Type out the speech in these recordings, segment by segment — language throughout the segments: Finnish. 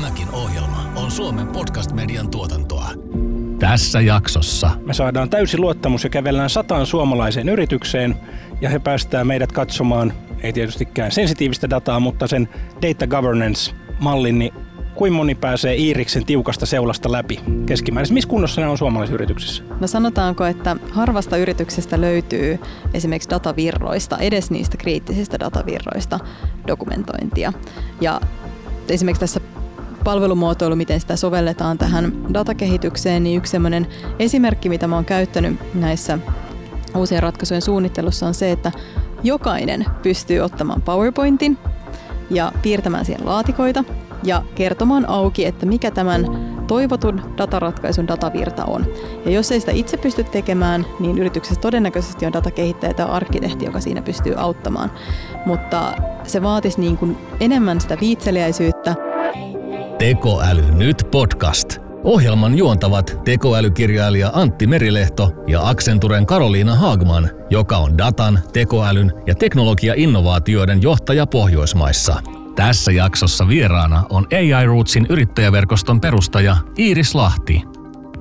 Tämäkin ohjelma on Suomen podcast-median tuotantoa. Tässä jaksossa Me saadaan täysi luottamus ja kävellään sataan suomalaiseen yritykseen ja he päästää meidät katsomaan, ei tietystikään sensitiivistä dataa, mutta sen data governance-mallin, niin kuin moni pääsee Iiriksen tiukasta seulasta läpi keskimäärin? Missä kunnossa ne on suomalaisissa yrityksissä? No sanotaanko, että harvasta yrityksestä löytyy esimerkiksi datavirroista, edes niistä kriittisistä datavirroista dokumentointia. Ja esimerkiksi tässä palvelumuotoilu, miten sitä sovelletaan tähän datakehitykseen, niin yksi sellainen esimerkki, mitä mä oon käyttänyt näissä uusien ratkaisujen suunnittelussa on se, että jokainen pystyy ottamaan PowerPointin ja piirtämään siihen laatikoita ja kertomaan auki, että mikä tämän toivotun dataratkaisun datavirta on. Ja jos ei sitä itse pysty tekemään, niin yrityksessä todennäköisesti on datakehittäjä tai arkkitehti, joka siinä pystyy auttamaan. Mutta se vaatisi niin kuin enemmän sitä viitseliäisyyttä. Tekoäly nyt podcast. Ohjelman juontavat tekoälykirjailija Antti Merilehto ja Accenturen Karoliina Haagman, joka on datan, tekoälyn ja teknologia-innovaatioiden johtaja Pohjoismaissa. Tässä jaksossa vieraana on AI Rootsin yrittäjäverkoston perustaja Iiris Lahti.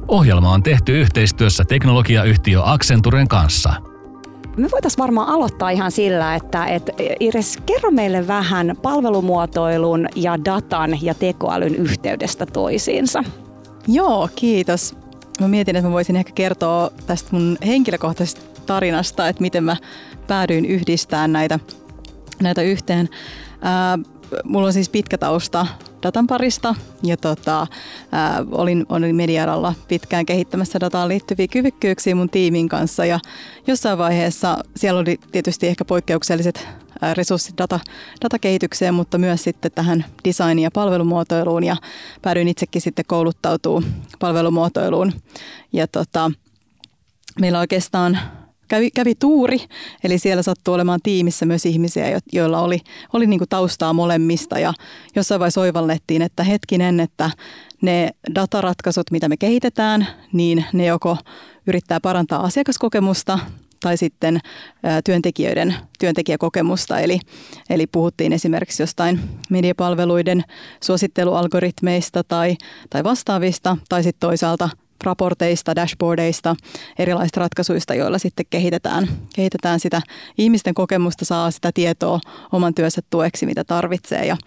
Ohjelma on tehty yhteistyössä teknologiayhtiö Accenturen kanssa – me voitaisiin varmaan aloittaa ihan sillä, että, että Iris, kerro meille vähän palvelumuotoilun ja datan ja tekoälyn yhteydestä toisiinsa. Joo, kiitos. Mä mietin, että mä voisin ehkä kertoa tästä mun henkilökohtaisesta tarinasta, että miten mä päädyin yhdistämään näitä, näitä yhteen. Ää, mulla on siis pitkä tausta datan parista. Ja tota, ää, olin, olin mediaralla pitkään kehittämässä dataan liittyviä kyvykkyyksiä mun tiimin kanssa. Ja jossain vaiheessa siellä oli tietysti ehkä poikkeukselliset resurssit data, datakehitykseen, mutta myös sitten tähän designiin ja palvelumuotoiluun. Ja päädyin itsekin sitten kouluttautuu palvelumuotoiluun. Ja tota, meillä oikeastaan kävi, kävi tuuri, eli siellä sattui olemaan tiimissä myös ihmisiä, joilla oli, oli niin kuin taustaa molemmista ja jossain vaiheessa oivallettiin, että hetkinen, että ne dataratkaisut, mitä me kehitetään, niin ne joko yrittää parantaa asiakaskokemusta tai sitten työntekijöiden työntekijäkokemusta. Eli, eli puhuttiin esimerkiksi jostain mediapalveluiden suosittelualgoritmeista tai, tai vastaavista, tai sitten toisaalta raporteista, dashboardeista, erilaisista ratkaisuista, joilla sitten kehitetään, kehitetään sitä ihmisten kokemusta, saa sitä tietoa oman työnsä tueksi, mitä tarvitsee. Ja,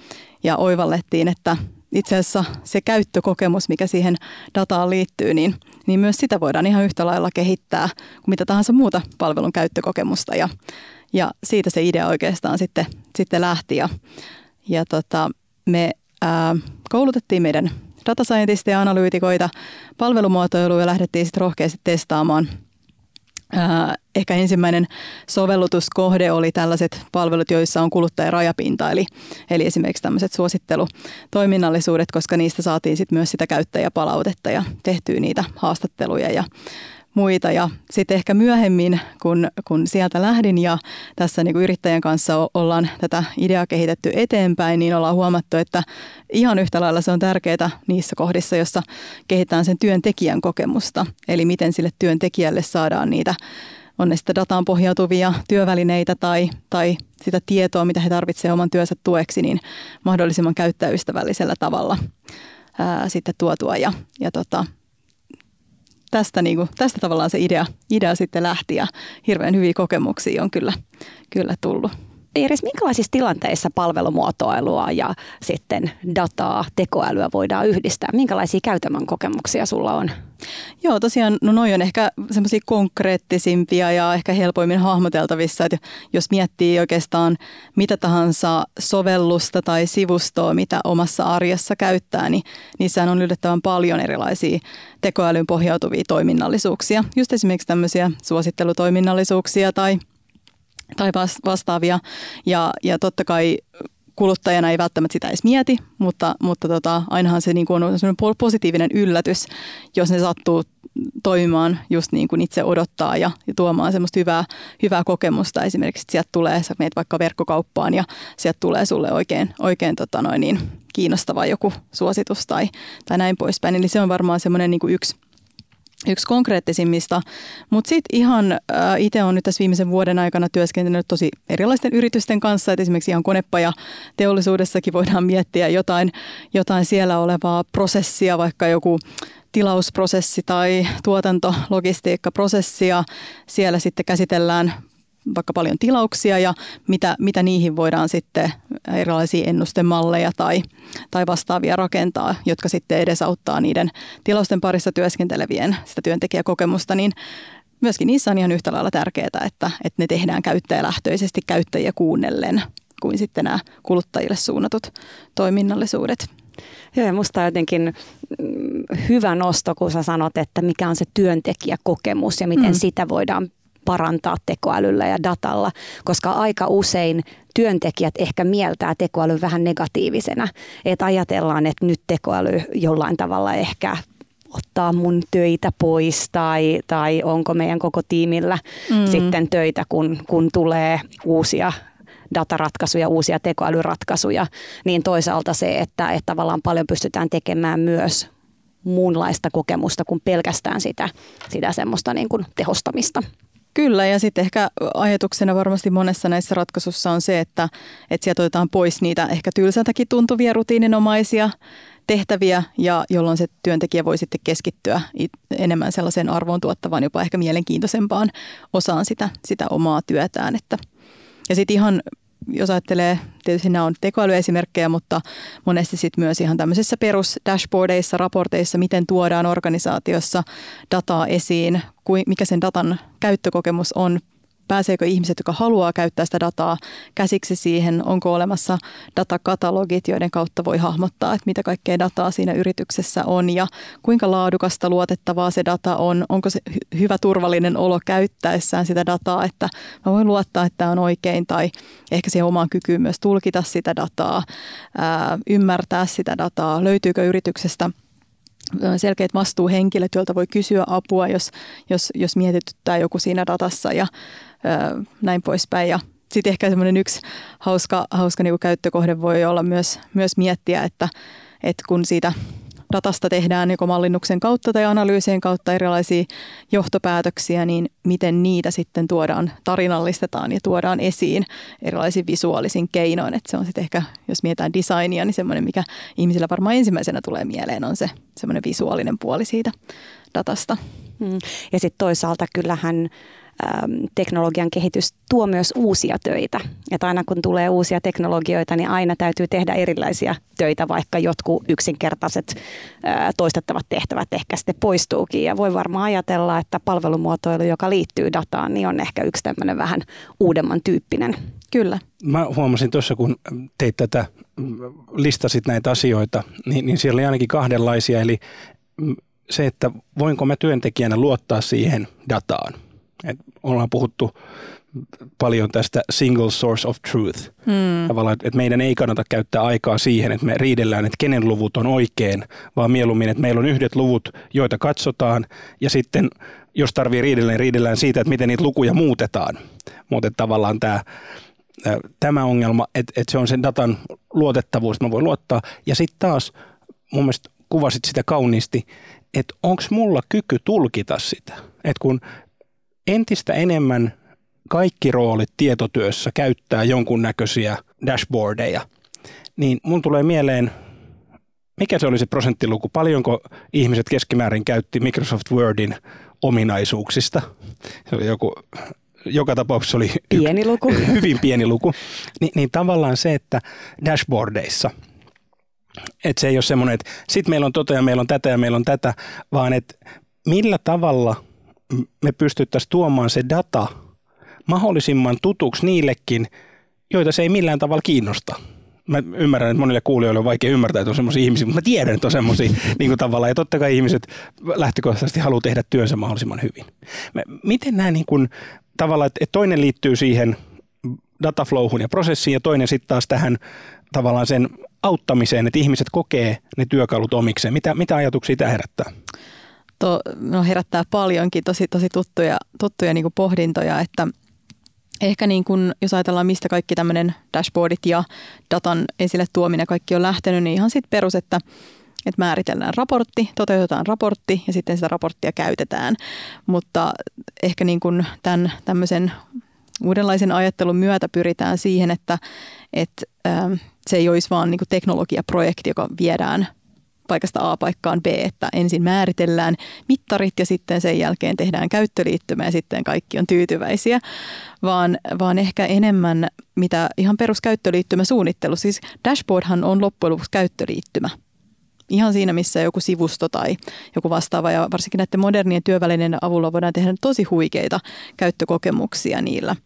ja oivallettiin, että itse asiassa se käyttökokemus, mikä siihen dataan liittyy, niin, niin myös sitä voidaan ihan yhtä lailla kehittää kuin mitä tahansa muuta palvelun käyttökokemusta. Ja, ja siitä se idea oikeastaan sitten, sitten lähti. Ja, ja tota, me ää, koulutettiin meidän data scientisteja, analyytikoita, palvelumuotoiluja lähdettiin sitten rohkeasti testaamaan. ehkä ensimmäinen sovellutuskohde oli tällaiset palvelut, joissa on kuluttajan rajapinta, eli, eli esimerkiksi tämmöiset suosittelutoiminnallisuudet, koska niistä saatiin sitten myös sitä käyttäjäpalautetta ja tehtyä niitä haastatteluja ja muita. Ja sitten ehkä myöhemmin, kun, kun sieltä lähdin ja tässä niin kuin yrittäjän kanssa ollaan tätä ideaa kehitetty eteenpäin, niin ollaan huomattu, että ihan yhtä lailla se on tärkeää niissä kohdissa, jossa kehitetään sen työntekijän kokemusta. Eli miten sille työntekijälle saadaan niitä on ne sitten dataan pohjautuvia työvälineitä tai, tai sitä tietoa, mitä he tarvitsevat oman työnsä tueksi, niin mahdollisimman käyttäjäystävällisellä tavalla ää, sitten tuotua. Ja, ja tota, tästä, niin kuin, tästä tavallaan se idea, idea sitten lähti ja hirveän hyviä kokemuksia on kyllä, kyllä tullut. Iris, minkälaisissa tilanteissa palvelumuotoilua ja sitten dataa, tekoälyä voidaan yhdistää? Minkälaisia käytännön kokemuksia sulla on? Joo, tosiaan, no noi on ehkä semmoisia konkreettisimpia ja ehkä helpoimmin hahmoteltavissa, että jos miettii oikeastaan mitä tahansa sovellusta tai sivustoa, mitä omassa arjessa käyttää, niin niissähän on yllättävän paljon erilaisia tekoälyn pohjautuvia toiminnallisuuksia. Just esimerkiksi tämmöisiä suosittelutoiminnallisuuksia tai tai vastaavia. Ja, ja totta kai kuluttajana ei välttämättä sitä edes mieti, mutta, mutta tota, ainahan se niin kuin on positiivinen yllätys, jos ne sattuu toimimaan just niin kuin itse odottaa ja, ja tuomaan semmoista hyvää, hyvää kokemusta. Esimerkiksi sieltä tulee, sä meet vaikka verkkokauppaan ja sieltä tulee sulle oikein, oikein tota noin niin, kiinnostava joku suositus tai, tai näin poispäin. Eli se on varmaan semmoinen niin kuin yksi, yksi konkreettisimmista. Mutta sitten ihan äh, itse olen nyt tässä viimeisen vuoden aikana työskennellyt tosi erilaisten yritysten kanssa, että esimerkiksi ihan konepaja teollisuudessakin voidaan miettiä jotain, jotain siellä olevaa prosessia, vaikka joku tilausprosessi tai tuotantologistiikkaprosessia. Siellä sitten käsitellään vaikka paljon tilauksia ja mitä, mitä niihin voidaan sitten erilaisia ennustemalleja tai, tai vastaavia rakentaa, jotka sitten edesauttaa niiden tilausten parissa työskentelevien sitä työntekijäkokemusta, niin myöskin niissä on ihan yhtä lailla tärkeää, että, että ne tehdään käyttäjälähtöisesti käyttäjiä kuunnellen kuin sitten nämä kuluttajille suunnatut toiminnallisuudet. Joo, ja musta on jotenkin mm, hyvä nosto, kun sä sanot, että mikä on se työntekijäkokemus ja miten mm. sitä voidaan parantaa tekoälyllä ja datalla, koska aika usein työntekijät ehkä mieltää tekoälyn vähän negatiivisena. Että ajatellaan, että nyt tekoäly jollain tavalla ehkä ottaa mun töitä pois tai, tai onko meidän koko tiimillä mm. sitten töitä, kun, kun tulee uusia dataratkaisuja, uusia tekoälyratkaisuja, niin toisaalta se, että, että tavallaan paljon pystytään tekemään myös muunlaista kokemusta kuin pelkästään sitä, sitä semmoista niin kuin tehostamista. Kyllä, ja sitten ehkä ajatuksena varmasti monessa näissä ratkaisussa on se, että, että sieltä otetaan pois niitä ehkä tylsältäkin tuntuvia rutiininomaisia tehtäviä, ja jolloin se työntekijä voi sitten keskittyä enemmän sellaiseen arvoon tuottavaan, jopa ehkä mielenkiintoisempaan osaan sitä, sitä omaa työtään. Että, ja sitten ihan jos ajattelee, tietysti nämä on tekoälyesimerkkejä, mutta monesti sitten myös ihan tämmöisissä perusdashboardeissa, raporteissa, miten tuodaan organisaatiossa dataa esiin, mikä sen datan käyttökokemus on pääseekö ihmiset, jotka haluaa käyttää sitä dataa käsiksi siihen, onko olemassa datakatalogit, joiden kautta voi hahmottaa, että mitä kaikkea dataa siinä yrityksessä on ja kuinka laadukasta, luotettavaa se data on, onko se hy- hyvä turvallinen olo käyttäessään sitä dataa, että mä voin luottaa, että tämä on oikein tai ehkä siihen omaan kykyyn myös tulkita sitä dataa, ää, ymmärtää sitä dataa, löytyykö yrityksestä – selkeät vastuuhenkilöt, joilta voi kysyä apua, jos, jos, jos mietityttää joku siinä datassa ja ö, näin poispäin. Ja sitten ehkä semmoinen yksi hauska, hauska niin käyttökohde voi olla myös, myös miettiä, että, että kun siitä datasta tehdään joko mallinnuksen kautta tai analyysien kautta erilaisia johtopäätöksiä, niin miten niitä sitten tuodaan, tarinallistetaan ja tuodaan esiin erilaisin visuaalisin keinoin. Että se on sitten ehkä, jos mietitään designia, niin semmoinen, mikä ihmisillä varmaan ensimmäisenä tulee mieleen, on se semmoinen visuaalinen puoli siitä datasta. Hmm. Ja sitten toisaalta kyllähän teknologian kehitys tuo myös uusia töitä. Että aina kun tulee uusia teknologioita, niin aina täytyy tehdä erilaisia töitä, vaikka jotkut yksinkertaiset toistettavat tehtävät ehkä sitten poistuukin. Ja voi varmaan ajatella, että palvelumuotoilu, joka liittyy dataan, niin on ehkä yksi tämmöinen vähän uudemman tyyppinen. Kyllä. Mä huomasin tuossa, kun teit tätä, listasit näitä asioita, niin, niin siellä oli ainakin kahdenlaisia. Eli se, että voinko mä työntekijänä luottaa siihen dataan – et ollaan puhuttu paljon tästä single source of truth. Hmm. Tavallaan, että meidän ei kannata käyttää aikaa siihen, että me riidellään, että kenen luvut on oikein, vaan mieluummin, että meillä on yhdet luvut, joita katsotaan, ja sitten jos tarvii riidellä, niin riidellään siitä, että miten niitä lukuja muutetaan. Mutta tavallaan tämä, tämä ongelma, että, että se on sen datan luotettavuus, että mä voin luottaa. Ja sitten taas mun mielestä kuvasit sitä kauniisti, että onko mulla kyky tulkita sitä. Että kun entistä enemmän kaikki roolit tietotyössä käyttää jonkunnäköisiä dashboardeja, niin mun tulee mieleen, mikä se oli se prosenttiluku, paljonko ihmiset keskimäärin käytti Microsoft Wordin ominaisuuksista. Se oli joku, joka tapauksessa oli pieni luku. hyvin pieni luku. Ni, niin tavallaan se, että dashboardeissa – että se ei ole semmoinen, että sitten meillä on tota ja meillä on tätä ja meillä on tätä, vaan että millä tavalla – me pystyttäisiin tuomaan se data mahdollisimman tutuksi niillekin, joita se ei millään tavalla kiinnosta. Mä ymmärrän, että monille kuulijoille on vaikea ymmärtää, että on semmoisia ihmisiä, mutta mä tiedän, että on semmoisia niin kuin tavallaan. Ja totta kai ihmiset lähtökohtaisesti haluaa tehdä työnsä mahdollisimman hyvin. Miten nämä niin kuin, tavallaan, että toinen liittyy siihen dataflowhun ja prosessiin ja toinen sitten taas tähän tavallaan sen auttamiseen, että ihmiset kokee ne työkalut omikseen. Mitä, mitä ajatuksia tämä herättää? To, no herättää paljonkin tosi, tosi tuttuja, tuttuja niin kuin pohdintoja, että ehkä niin kuin, jos ajatellaan, mistä kaikki tämmöinen dashboardit ja datan esille tuominen kaikki on lähtenyt, niin ihan sitten perus, että että määritellään raportti, toteutetaan raportti ja sitten sitä raporttia käytetään. Mutta ehkä niin kuin tämän tämmöisen uudenlaisen ajattelun myötä pyritään siihen, että, että se ei olisi vaan niin kuin teknologiaprojekti, joka viedään paikasta A paikkaan B, että ensin määritellään mittarit ja sitten sen jälkeen tehdään käyttöliittymä ja sitten kaikki on tyytyväisiä, vaan, vaan ehkä enemmän mitä ihan peruskäyttöliittymä suunnittelu. Siis dashboardhan on loppujen lopuksi käyttöliittymä. Ihan siinä, missä joku sivusto tai joku vastaava ja varsinkin näiden modernien työvälineiden avulla voidaan tehdä tosi huikeita käyttökokemuksia niillä.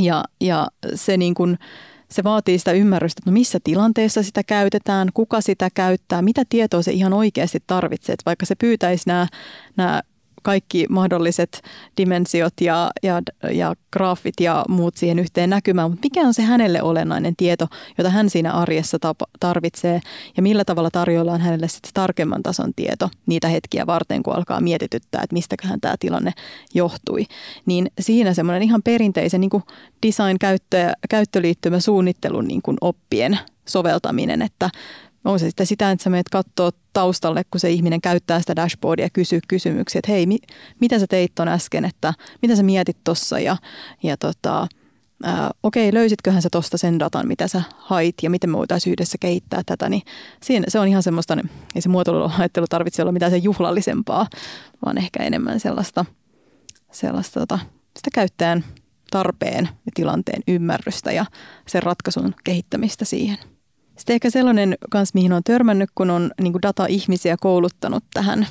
Ja, ja se niin kuin, se vaatii sitä ymmärrystä, että no missä tilanteessa sitä käytetään, kuka sitä käyttää, mitä tietoa se ihan oikeasti tarvitsee. Että vaikka se pyytäisi nämä, nämä kaikki mahdolliset dimensiot ja, ja, ja graafit ja muut siihen yhteen näkymään, mutta mikä on se hänelle olennainen tieto, jota hän siinä arjessa tapa, tarvitsee ja millä tavalla tarjoillaan hänelle sitten tarkemman tason tieto niitä hetkiä varten, kun alkaa mietityttää, että mistäköhän tämä tilanne johtui. Niin siinä semmoinen ihan perinteisen niin kuin design-käyttö, käyttöliittymä suunnittelun niin kuin oppien soveltaminen, että on se sitten sitä, että sä menet katsoa taustalle, kun se ihminen käyttää sitä dashboardia ja kysyy kysymyksiä, että hei, mi- mitä sä teit ton äsken, että mitä sä mietit tossa ja, ja tota, ää, okei, löysitköhän sä tosta sen datan, mitä sä hait ja miten me voitaisiin yhdessä kehittää tätä, niin siinä, se on ihan semmoista, ei se muotoiluajattelu tarvitse olla mitään sen juhlallisempaa, vaan ehkä enemmän sellaista, sellaista tota, sitä käyttäjän tarpeen ja tilanteen ymmärrystä ja sen ratkaisun kehittämistä siihen. Sitten ehkä sellainen kans, mihin on törmännyt, kun on niin kuin data-ihmisiä kouluttanut tähän,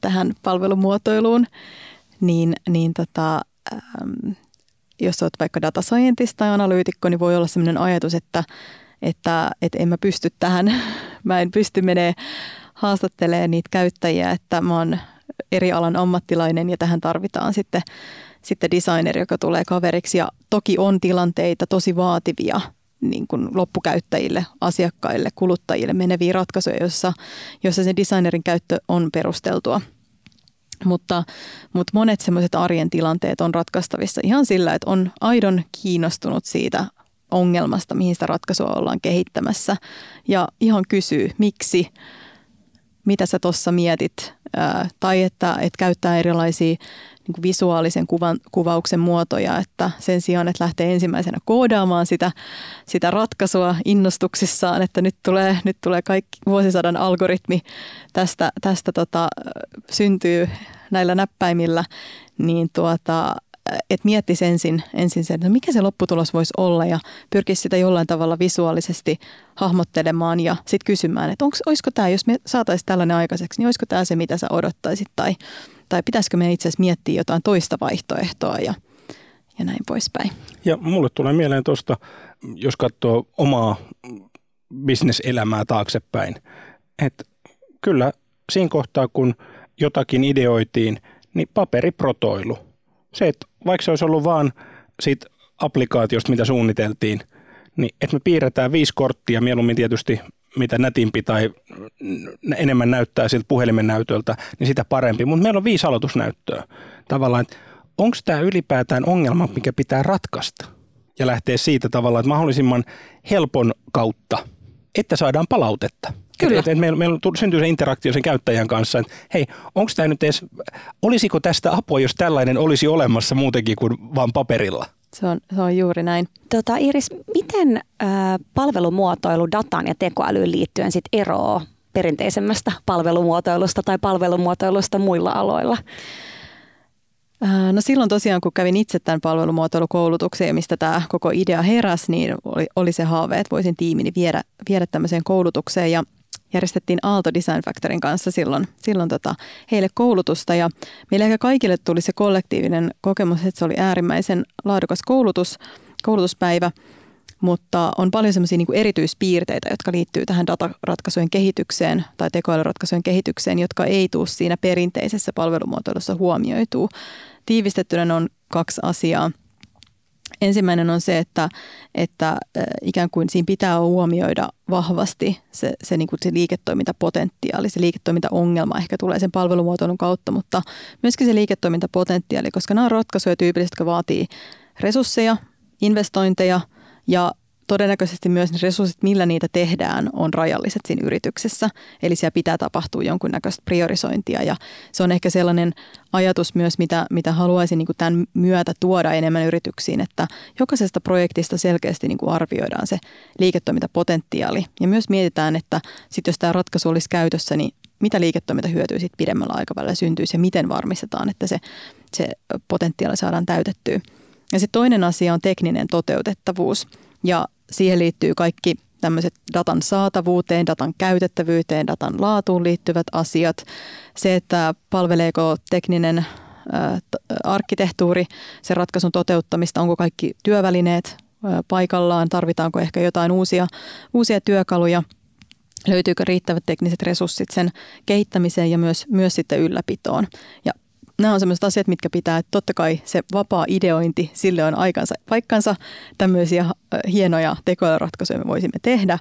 tähän palvelumuotoiluun, niin, niin tota, ähm, jos olet vaikka data scientist tai analyytikko, niin voi olla sellainen ajatus, että, että, että en mä pysty tähän, mä en pysty menee haastattelemaan niitä käyttäjiä, että mä oon eri alan ammattilainen ja tähän tarvitaan sitten, sitten designer, joka tulee kaveriksi. Ja toki on tilanteita tosi vaativia, niin kuin loppukäyttäjille, asiakkaille, kuluttajille meneviä ratkaisuja, joissa, joissa se designerin käyttö on perusteltua. Mutta, mutta monet semmoiset arjen tilanteet on ratkaistavissa ihan sillä, että on aidon kiinnostunut siitä ongelmasta, mihin sitä ratkaisua ollaan kehittämässä. Ja ihan kysyy, miksi, mitä sä tuossa mietit, tai että, että käyttää erilaisia niin kuin visuaalisen kuvan, kuvauksen muotoja, että sen sijaan, että lähtee ensimmäisenä koodaamaan sitä, sitä ratkaisua innostuksissaan, että nyt tulee, nyt tulee kaikki vuosisadan algoritmi tästä, tästä tota, syntyy näillä näppäimillä, niin tuota, että miettisi ensin, ensin sen, että mikä se lopputulos voisi olla ja pyrkisi sitä jollain tavalla visuaalisesti hahmottelemaan ja sitten kysymään, että onko, olisiko tämä, jos me saataisiin tällainen aikaiseksi, niin olisiko tämä se, mitä sä odottaisit tai, tai pitäisikö me itse asiassa miettiä jotain toista vaihtoehtoa ja, ja näin poispäin. Ja mulle tulee mieleen tuosta, jos katsoo omaa bisneselämää taaksepäin, että kyllä siinä kohtaa, kun jotakin ideoitiin, niin paperiprotoilu. Se, että vaikka se olisi ollut vaan siitä applikaatiosta, mitä suunniteltiin, niin että me piirretään viisi korttia, mieluummin tietysti mitä nätimpi tai enemmän näyttää siltä puhelimen näytöltä, niin sitä parempi. Mutta meillä on viisi aloitusnäyttöä. Tavallaan, että onko tämä ylipäätään ongelma, mikä pitää ratkaista? Ja lähtee siitä tavallaan, että mahdollisimman helpon kautta, että saadaan palautetta. Kyllä. Että, että meillä, meillä syntyy se interaktio sen käyttäjän kanssa, että hei, onko tämä nyt edes, olisiko tästä apua, jos tällainen olisi olemassa muutenkin kuin vain paperilla? Se on, se on juuri näin. Tota, Iris, miten äh, palvelumuotoilu datan ja tekoälyyn liittyen sit eroaa perinteisemmästä palvelumuotoilusta tai palvelumuotoilusta muilla aloilla? No silloin tosiaan, kun kävin itse tämän palvelumuotoilukoulutuksen ja mistä tämä koko idea heräsi, niin oli, oli se haave, että voisin tiimini viedä, viedä tämmöiseen koulutukseen. Ja järjestettiin Aalto Design Factorin kanssa silloin, silloin tota, heille koulutusta ja meille ehkä kaikille tuli se kollektiivinen kokemus, että se oli äärimmäisen laadukas koulutus, koulutuspäivä, mutta on paljon semmoisia niin erityispiirteitä, jotka liittyy tähän dataratkaisujen kehitykseen tai tekoälyratkaisujen kehitykseen, jotka ei tule siinä perinteisessä palvelumuotoilussa huomioituu. Tiivistettynä on kaksi asiaa – Ensimmäinen on se, että, että ikään kuin siinä pitää huomioida vahvasti se, se, niin kuin se liiketoimintapotentiaali, se liiketoimintaongelma ehkä tulee sen palvelumuotoilun kautta, mutta myöskin se liiketoimintapotentiaali, koska nämä on ratkaisuja tyypillisesti, jotka vaatii resursseja, investointeja ja todennäköisesti myös ne resurssit, millä niitä tehdään, on rajalliset siinä yrityksessä. Eli siellä pitää tapahtua jonkunnäköistä priorisointia ja se on ehkä sellainen ajatus myös, mitä, mitä haluaisin niin kuin tämän myötä tuoda enemmän yrityksiin, että jokaisesta projektista selkeästi niin kuin arvioidaan se liiketoimintapotentiaali ja myös mietitään, että sit jos tämä ratkaisu olisi käytössä, niin mitä liiketoimintahyötyä sit pidemmällä aikavälillä syntyisi ja miten varmistetaan, että se, se potentiaali saadaan täytettyä. Ja sitten toinen asia on tekninen toteutettavuus ja siihen liittyy kaikki tämmöiset datan saatavuuteen, datan käytettävyyteen, datan laatuun liittyvät asiat. Se, että palveleeko tekninen arkkitehtuuri sen ratkaisun toteuttamista, onko kaikki työvälineet paikallaan, tarvitaanko ehkä jotain uusia, uusia työkaluja, löytyykö riittävät tekniset resurssit sen kehittämiseen ja myös, myös sitten ylläpitoon. Ja nämä on sellaiset asiat, mitkä pitää, että totta kai se vapaa ideointi, sille on aikansa paikkansa, tämmöisiä hienoja tekoälyratkaisuja me voisimme tehdä,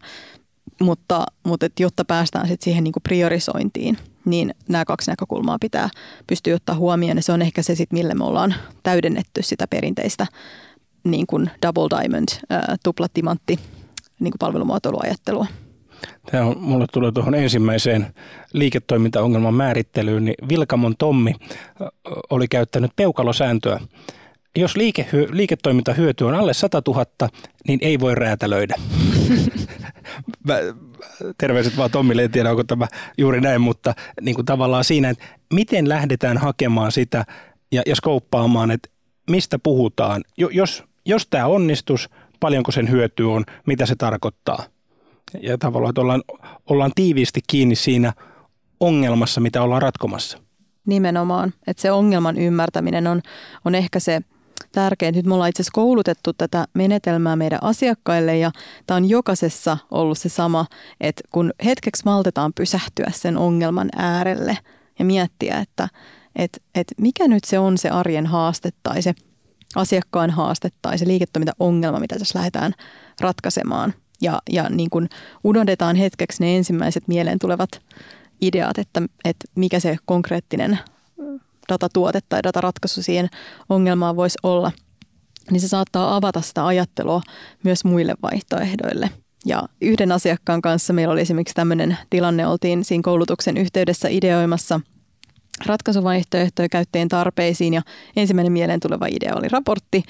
mutta, mutta että jotta päästään sitten siihen niin priorisointiin, niin nämä kaksi näkökulmaa pitää pystyä ottaa huomioon ja se on ehkä se sitten, millä me ollaan täydennetty sitä perinteistä niin kuin double diamond, ää, tuplatimantti niin kuin palvelumuotoiluajattelua. Tämä on, mulle tulee tuohon ensimmäiseen liiketoimintaongelman määrittelyyn, niin Vilkamon Tommi oli käyttänyt peukalosääntöä. Jos liike, liiketoimintahyöty on alle 100 000, niin ei voi räätälöidä. Terveiset vaan Tommille, en tiedä onko tämä juuri näin, mutta niin kuin tavallaan siinä, että miten lähdetään hakemaan sitä ja, ja skouppaamaan, että mistä puhutaan. Jos, jos tämä onnistus, paljonko sen hyöty on, mitä se tarkoittaa – ja tavallaan, että ollaan, ollaan tiiviisti kiinni siinä ongelmassa, mitä ollaan ratkomassa. Nimenomaan, että se ongelman ymmärtäminen on, on ehkä se tärkein. Nyt me ollaan itse asiassa koulutettu tätä menetelmää meidän asiakkaille ja tämä on jokaisessa ollut se sama, että kun hetkeksi maltetaan pysähtyä sen ongelman äärelle ja miettiä, että että että mikä nyt se on se arjen haaste tai se asiakkaan haaste tai se liiketoimintaongelma, mitä tässä lähdetään ratkaisemaan – ja, ja niin kuin unohdetaan hetkeksi ne ensimmäiset mieleen tulevat ideat, että, että mikä se konkreettinen datatuote tai dataratkaisu siihen ongelmaan voisi olla, niin se saattaa avata sitä ajattelua myös muille vaihtoehdoille. Ja yhden asiakkaan kanssa meillä oli esimerkiksi tämmöinen tilanne, oltiin siinä koulutuksen yhteydessä ideoimassa – ratkaisuvaihtoehtoja käyttäjien tarpeisiin ja ensimmäinen mieleen tuleva idea oli raportti.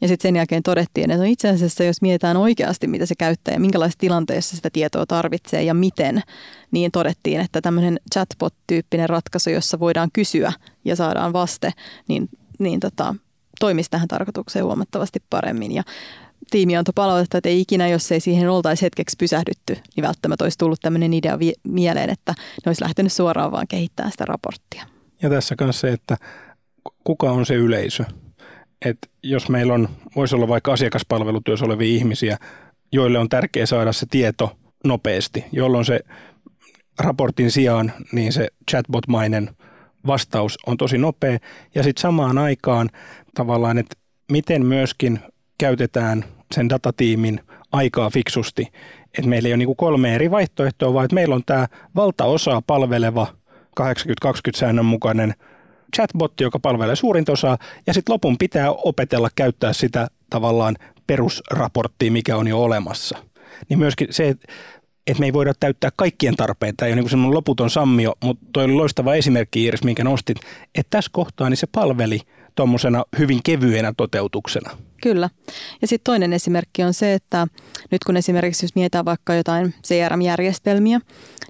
Ja sitten sen jälkeen todettiin, että no itse asiassa jos mietitään oikeasti mitä se käyttäjä, minkälaisessa tilanteessa sitä tietoa tarvitsee ja miten, niin todettiin, että tämmöinen chatbot-tyyppinen ratkaisu, jossa voidaan kysyä ja saadaan vaste, niin, niin tota, toimisi tähän tarkoitukseen huomattavasti paremmin. Ja tiimi antoi palautetta, että ei ikinä, jos ei siihen oltaisi hetkeksi pysähdytty, niin välttämättä olisi tullut tämmöinen idea mieleen, että ne olisi lähtenyt suoraan vaan kehittämään sitä raporttia. Ja tässä kanssa se, että kuka on se yleisö. että jos meillä on, voisi olla vaikka asiakaspalvelutyössä olevia ihmisiä, joille on tärkeää saada se tieto nopeasti, jolloin se raportin sijaan niin se chatbot-mainen vastaus on tosi nopea. Ja sitten samaan aikaan tavallaan, että miten myöskin käytetään sen datatiimin aikaa fiksusti. Että meillä ei ole niin kolme eri vaihtoehtoa, vaan että meillä on tämä valtaosaa palveleva 80-20 säännön mukainen chatbotti, joka palvelee suurinta osaa, ja sitten lopun pitää opetella käyttää sitä tavallaan perusraporttia, mikä on jo olemassa. Niin myöskin se, että me ei voida täyttää kaikkien tarpeita. Tämä ei ole niin loputon sammio, mutta toi oli loistava esimerkki Iiris, minkä nostit, että tässä kohtaa niin se palveli tuommoisena hyvin kevyenä toteutuksena. Kyllä. Ja sitten toinen esimerkki on se, että nyt kun esimerkiksi jos mietitään vaikka jotain CRM-järjestelmiä,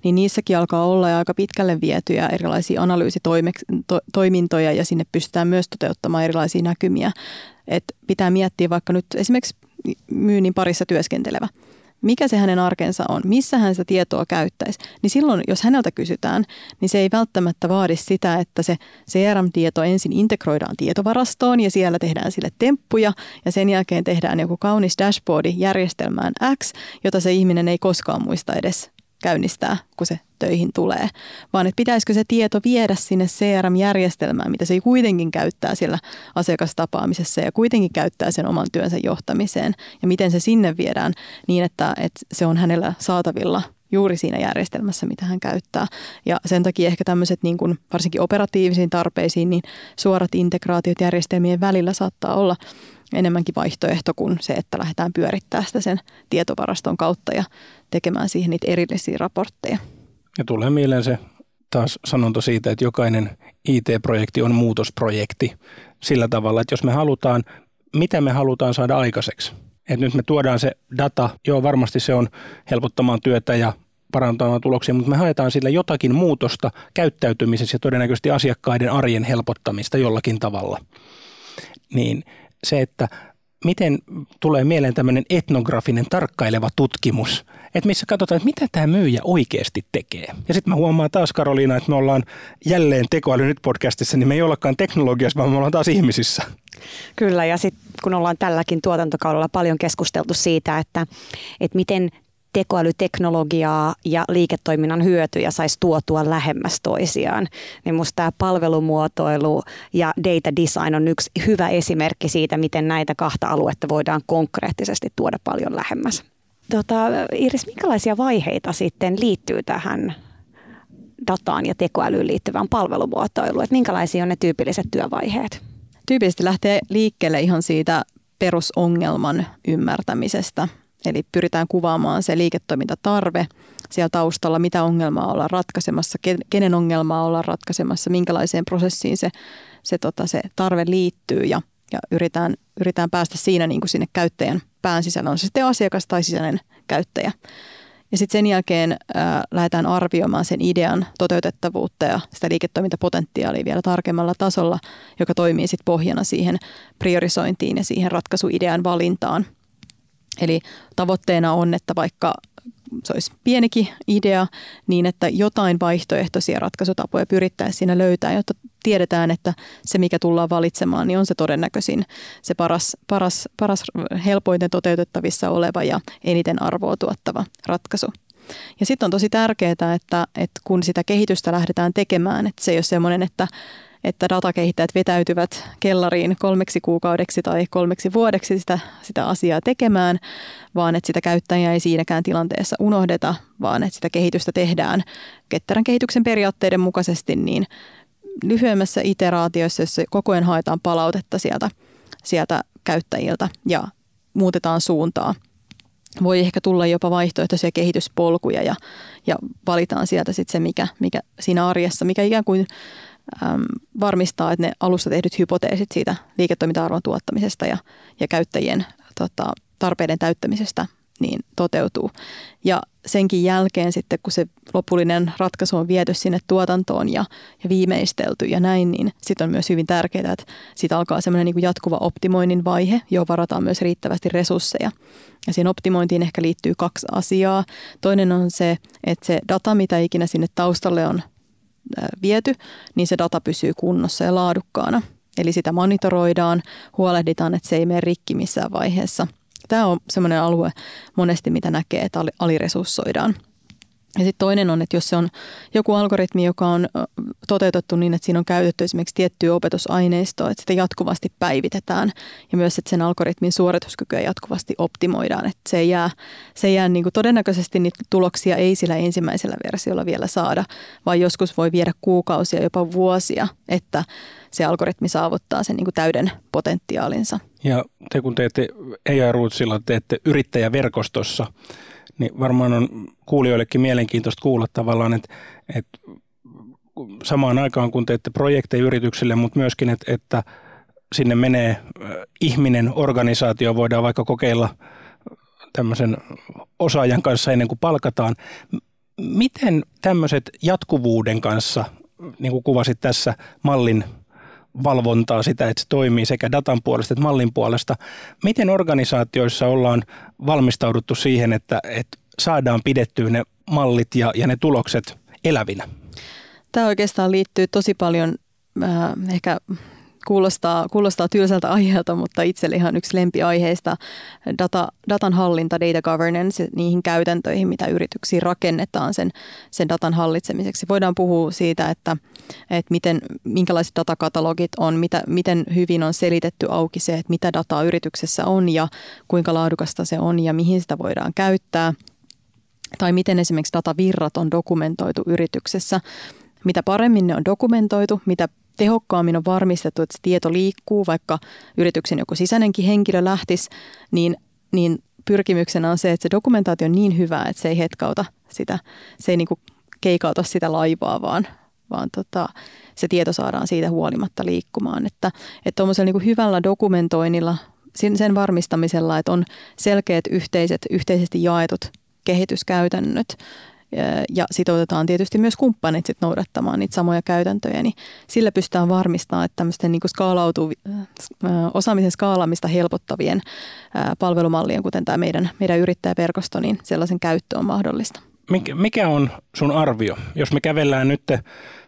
niin niissäkin alkaa olla jo aika pitkälle vietyjä erilaisia analyysitoimintoja ja sinne pystytään myös toteuttamaan erilaisia näkymiä. Et pitää miettiä vaikka nyt esimerkiksi myynnin parissa työskentelevä – mikä se hänen arkensa on, missä hän sitä tietoa käyttäisi, niin silloin jos häneltä kysytään, niin se ei välttämättä vaadi sitä, että se CRM-tieto ensin integroidaan tietovarastoon ja siellä tehdään sille temppuja ja sen jälkeen tehdään joku kaunis dashboardi järjestelmään X, jota se ihminen ei koskaan muista edes käynnistää, kun se töihin tulee, vaan että pitäisikö se tieto viedä sinne CRM-järjestelmään, mitä se kuitenkin käyttää siellä asiakastapaamisessa ja kuitenkin käyttää sen oman työnsä johtamiseen ja miten se sinne viedään niin, että, että se on hänellä saatavilla juuri siinä järjestelmässä, mitä hän käyttää. Ja sen takia ehkä tämmöiset niin kuin varsinkin operatiivisiin tarpeisiin, niin suorat integraatiot järjestelmien välillä saattaa olla enemmänkin vaihtoehto kuin se, että lähdetään pyörittämään sitä sen tietovaraston kautta ja tekemään siihen niitä erillisiä raportteja. Ja tulee mieleen se taas sanonto siitä, että jokainen IT-projekti on muutosprojekti sillä tavalla, että jos me halutaan, mitä me halutaan saada aikaiseksi. Että nyt me tuodaan se data, joo varmasti se on helpottamaan työtä ja parantamaan tuloksia, mutta me haetaan sillä jotakin muutosta käyttäytymisessä ja todennäköisesti asiakkaiden arjen helpottamista jollakin tavalla. Niin se, että miten tulee mieleen tämmöinen etnografinen tarkkaileva tutkimus, että missä katsotaan, että mitä tämä myyjä oikeasti tekee. Ja sitten mä huomaan taas Karoliina, että me ollaan jälleen Tekoäly nyt podcastissa, niin me ei ollakaan teknologiassa, vaan me ollaan taas ihmisissä. Kyllä, ja sitten kun ollaan tälläkin tuotantokaudella paljon keskusteltu siitä, että, että miten tekoälyteknologiaa ja liiketoiminnan hyötyjä saisi tuotua lähemmäs toisiaan. Niin musta tämä palvelumuotoilu ja data design on yksi hyvä esimerkki siitä, miten näitä kahta aluetta voidaan konkreettisesti tuoda paljon lähemmäs. Tota, Iris, minkälaisia vaiheita sitten liittyy tähän dataan ja tekoälyyn liittyvään palvelumuotoiluun? Että minkälaisia on ne tyypilliset työvaiheet? Tyypillisesti lähtee liikkeelle ihan siitä perusongelman ymmärtämisestä – Eli pyritään kuvaamaan se liiketoimintatarve siellä taustalla, mitä ongelmaa ollaan ratkaisemassa, kenen ongelmaa ollaan ratkaisemassa, minkälaiseen prosessiin se, se, tota, se tarve liittyy ja, ja yritetään, yritetään päästä siinä niin kuin sinne käyttäjän pään sisällä, on se sitten asiakas tai sisäinen käyttäjä. Ja sitten sen jälkeen ää, lähdetään arvioimaan sen idean toteutettavuutta ja sitä liiketoimintapotentiaalia vielä tarkemmalla tasolla, joka toimii sitten pohjana siihen priorisointiin ja siihen ratkaisuidean valintaan – Eli tavoitteena on, että vaikka se olisi pienikin idea, niin että jotain vaihtoehtoisia ratkaisutapoja pyrittäisiin siinä löytää, jotta tiedetään, että se mikä tullaan valitsemaan, niin on se todennäköisin, se paras, paras, paras helpoiten toteutettavissa oleva ja eniten arvoa tuottava ratkaisu. Ja sitten on tosi tärkeää, että, että kun sitä kehitystä lähdetään tekemään, että se ei ole semmoinen, että että datakehittäjät vetäytyvät kellariin kolmeksi kuukaudeksi tai kolmeksi vuodeksi sitä, sitä asiaa tekemään, vaan että sitä käyttäjää ei siinäkään tilanteessa unohdeta, vaan että sitä kehitystä tehdään ketterän kehityksen periaatteiden mukaisesti niin lyhyemmässä iteraatioissa, jossa koko ajan haetaan palautetta sieltä, sieltä käyttäjiltä ja muutetaan suuntaa. Voi ehkä tulla jopa vaihtoehtoisia kehityspolkuja ja, ja valitaan sieltä sitten se, mikä, mikä siinä arjessa, mikä ikään kuin äm, varmistaa, että ne alusta tehdyt hypoteesit siitä liiketoiminta-arvon tuottamisesta ja, ja käyttäjien tota, tarpeiden täyttämisestä niin toteutuu. Ja senkin jälkeen sitten, kun se lopullinen ratkaisu on viety sinne tuotantoon ja, ja viimeistelty ja näin, niin sitten on myös hyvin tärkeää, että siitä alkaa semmoinen niin jatkuva optimoinnin vaihe, johon varataan myös riittävästi resursseja. Ja siihen optimointiin ehkä liittyy kaksi asiaa. Toinen on se, että se data, mitä ikinä sinne taustalle on viety, niin se data pysyy kunnossa ja laadukkaana. Eli sitä monitoroidaan, huolehditaan, että se ei mene rikki missään vaiheessa. Tämä on sellainen alue monesti, mitä näkee, että aliresurssoidaan. Ja sitten toinen on, että jos se on joku algoritmi, joka on toteutettu niin, että siinä on käytetty esimerkiksi tiettyä opetusaineistoa, että sitä jatkuvasti päivitetään ja myös, että sen algoritmin suorituskykyä jatkuvasti optimoidaan, että se jää, se jää niin kuin todennäköisesti niitä tuloksia ei sillä ensimmäisellä versiolla vielä saada, vaan joskus voi viedä kuukausia, jopa vuosia, että se algoritmi saavuttaa sen niin kuin täyden potentiaalinsa. Ja te kun teette AI Rootsilla, teette yrittäjäverkostossa, niin varmaan on kuulijoillekin mielenkiintoista kuulla tavallaan, että, että samaan aikaan kun teette projekteja yrityksille, mutta myöskin, että, että sinne menee ihminen, organisaatio, voidaan vaikka kokeilla tämmöisen osaajan kanssa ennen kuin palkataan. Miten tämmöiset jatkuvuuden kanssa, niin kuin kuvasit tässä mallin valvontaa sitä, että se toimii sekä datan puolesta että mallin puolesta. Miten organisaatioissa ollaan valmistauduttu siihen, että, että saadaan pidettyä ne mallit ja, ja ne tulokset elävinä? Tämä oikeastaan liittyy tosi paljon äh, ehkä kuulostaa, kuulostaa tylsältä aiheelta, mutta itselle ihan yksi lempiaiheista data, datan hallinta, data governance, niihin käytäntöihin, mitä yrityksiin rakennetaan sen, sen datan hallitsemiseksi. Voidaan puhua siitä, että, että miten, minkälaiset datakatalogit on, mitä, miten hyvin on selitetty auki se, että mitä dataa yrityksessä on ja kuinka laadukasta se on ja mihin sitä voidaan käyttää tai miten esimerkiksi datavirrat on dokumentoitu yrityksessä. Mitä paremmin ne on dokumentoitu, mitä tehokkaammin on varmistettu, että se tieto liikkuu, vaikka yrityksen joku sisäinenkin henkilö lähtisi, niin, niin pyrkimyksenä on se, että se dokumentaatio on niin hyvä, että se ei hetkauta sitä, se ei niin kuin keikauta sitä laivaa, vaan, vaan tota, se tieto saadaan siitä huolimatta liikkumaan. Että, että niin hyvällä dokumentoinnilla, sen varmistamisella, että on selkeät yhteiset, yhteisesti jaetut kehityskäytännöt ja sitoutetaan tietysti myös kumppanit sit noudattamaan niitä samoja käytäntöjä, niin sillä pystytään varmistamaan, että tämmöisten niin skaalautu, osaamisen skaalaamista helpottavien palvelumallien, kuten tämä meidän, meidän yrittäjäverkosto, niin sellaisen käyttö on mahdollista. Mikä on sun arvio, jos me kävellään nyt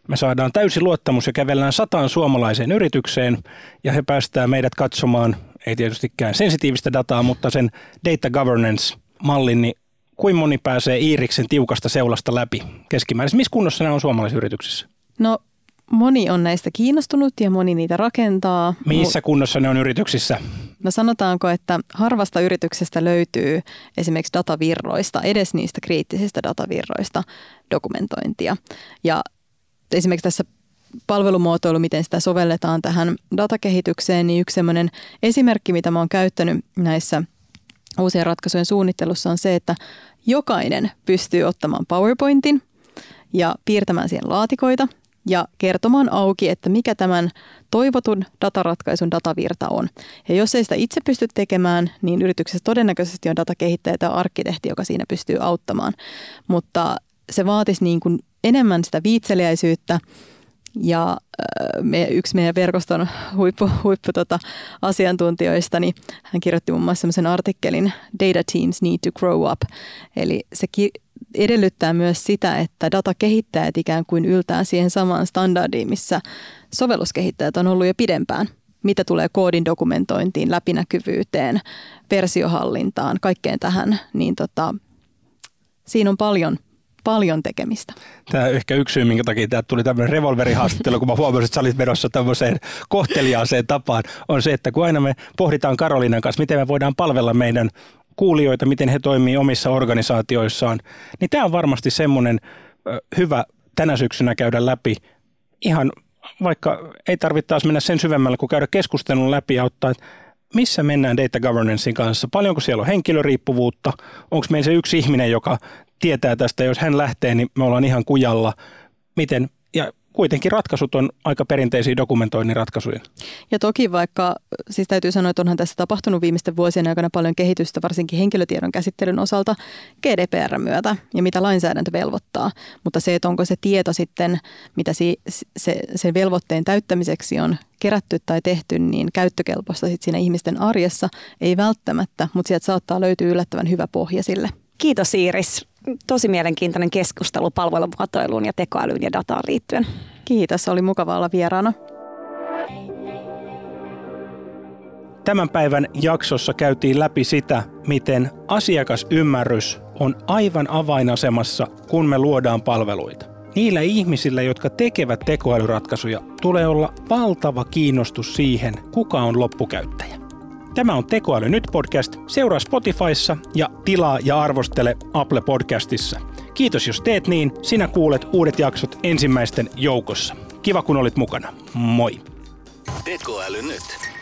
me saadaan täysi luottamus ja kävellään sataan suomalaiseen yritykseen ja he päästään meidät katsomaan, ei tietystikään sensitiivistä dataa, mutta sen data governance-mallin, niin kuin moni pääsee Iiriksen tiukasta seulasta läpi keskimäärin? Missä kunnossa nämä on suomalaisissa yrityksissä? No moni on näistä kiinnostunut ja moni niitä rakentaa. Missä kunnossa ne on yrityksissä? No sanotaanko, että harvasta yrityksestä löytyy esimerkiksi datavirroista, edes niistä kriittisistä datavirroista dokumentointia. Ja esimerkiksi tässä palvelumuotoilu, miten sitä sovelletaan tähän datakehitykseen, niin yksi sellainen esimerkki, mitä mä oon käyttänyt näissä uusien ratkaisujen suunnittelussa on se, että jokainen pystyy ottamaan PowerPointin ja piirtämään siihen laatikoita ja kertomaan auki, että mikä tämän toivotun dataratkaisun datavirta on. Ja jos ei sitä itse pysty tekemään, niin yrityksessä todennäköisesti on datakehittäjä tai arkkitehti, joka siinä pystyy auttamaan. Mutta se vaatisi niin kuin enemmän sitä viitseliäisyyttä ja me, yksi meidän verkoston huippu, huippu tota, asiantuntijoista, niin hän kirjoitti muun muassa sellaisen artikkelin Data Teams Need to Grow Up. Eli se ki- edellyttää myös sitä, että datakehittäjät ikään kuin yltää siihen samaan standardiin, missä sovelluskehittäjät on ollut jo pidempään. Mitä tulee koodin dokumentointiin, läpinäkyvyyteen, versiohallintaan, kaikkeen tähän, niin tota, siinä on paljon paljon tekemistä. Tämä ehkä yksi syy, minkä takia tämä tuli tämmöinen revolverihaastattelu, kun mä huomasin, että sä olit menossa tämmöiseen kohteliaaseen tapaan, on se, että kun aina me pohditaan Karolinan kanssa, miten me voidaan palvella meidän kuulijoita, miten he toimii omissa organisaatioissaan, niin tämä on varmasti semmoinen hyvä tänä syksynä käydä läpi ihan vaikka ei tarvittaisi mennä sen syvemmälle, kun käydä keskustelun läpi ja ottaa, että missä mennään data governancein kanssa? Paljonko siellä on henkilöriippuvuutta? Onko meillä se yksi ihminen, joka tietää tästä, jos hän lähtee, niin me ollaan ihan kujalla. Miten, ja kuitenkin ratkaisut on aika perinteisiä dokumentoinnin ratkaisuja. Ja toki vaikka, siis täytyy sanoa, että onhan tässä tapahtunut viimeisten vuosien aikana paljon kehitystä, varsinkin henkilötiedon käsittelyn osalta GDPR myötä ja mitä lainsäädäntö velvoittaa. Mutta se, että onko se tieto sitten, mitä si, se, sen velvoitteen täyttämiseksi on kerätty tai tehty, niin käyttökelpoista sitten siinä ihmisten arjessa ei välttämättä, mutta sieltä saattaa löytyä yllättävän hyvä pohja sille. Kiitos Iiris tosi mielenkiintoinen keskustelu palvelumuotoiluun ja tekoälyyn ja dataan liittyen. Kiitos, oli mukava olla vieraana. Tämän päivän jaksossa käytiin läpi sitä, miten asiakasymmärrys on aivan avainasemassa, kun me luodaan palveluita. Niillä ihmisillä, jotka tekevät tekoälyratkaisuja, tulee olla valtava kiinnostus siihen, kuka on loppukäyttäjä. Tämä on Tekoäly nyt podcast. Seuraa Spotifyssa ja tilaa ja arvostele Apple Podcastissa. Kiitos jos teet niin. Sinä kuulet uudet jaksot ensimmäisten joukossa. Kiva kun olit mukana. Moi! Tekoäly nyt.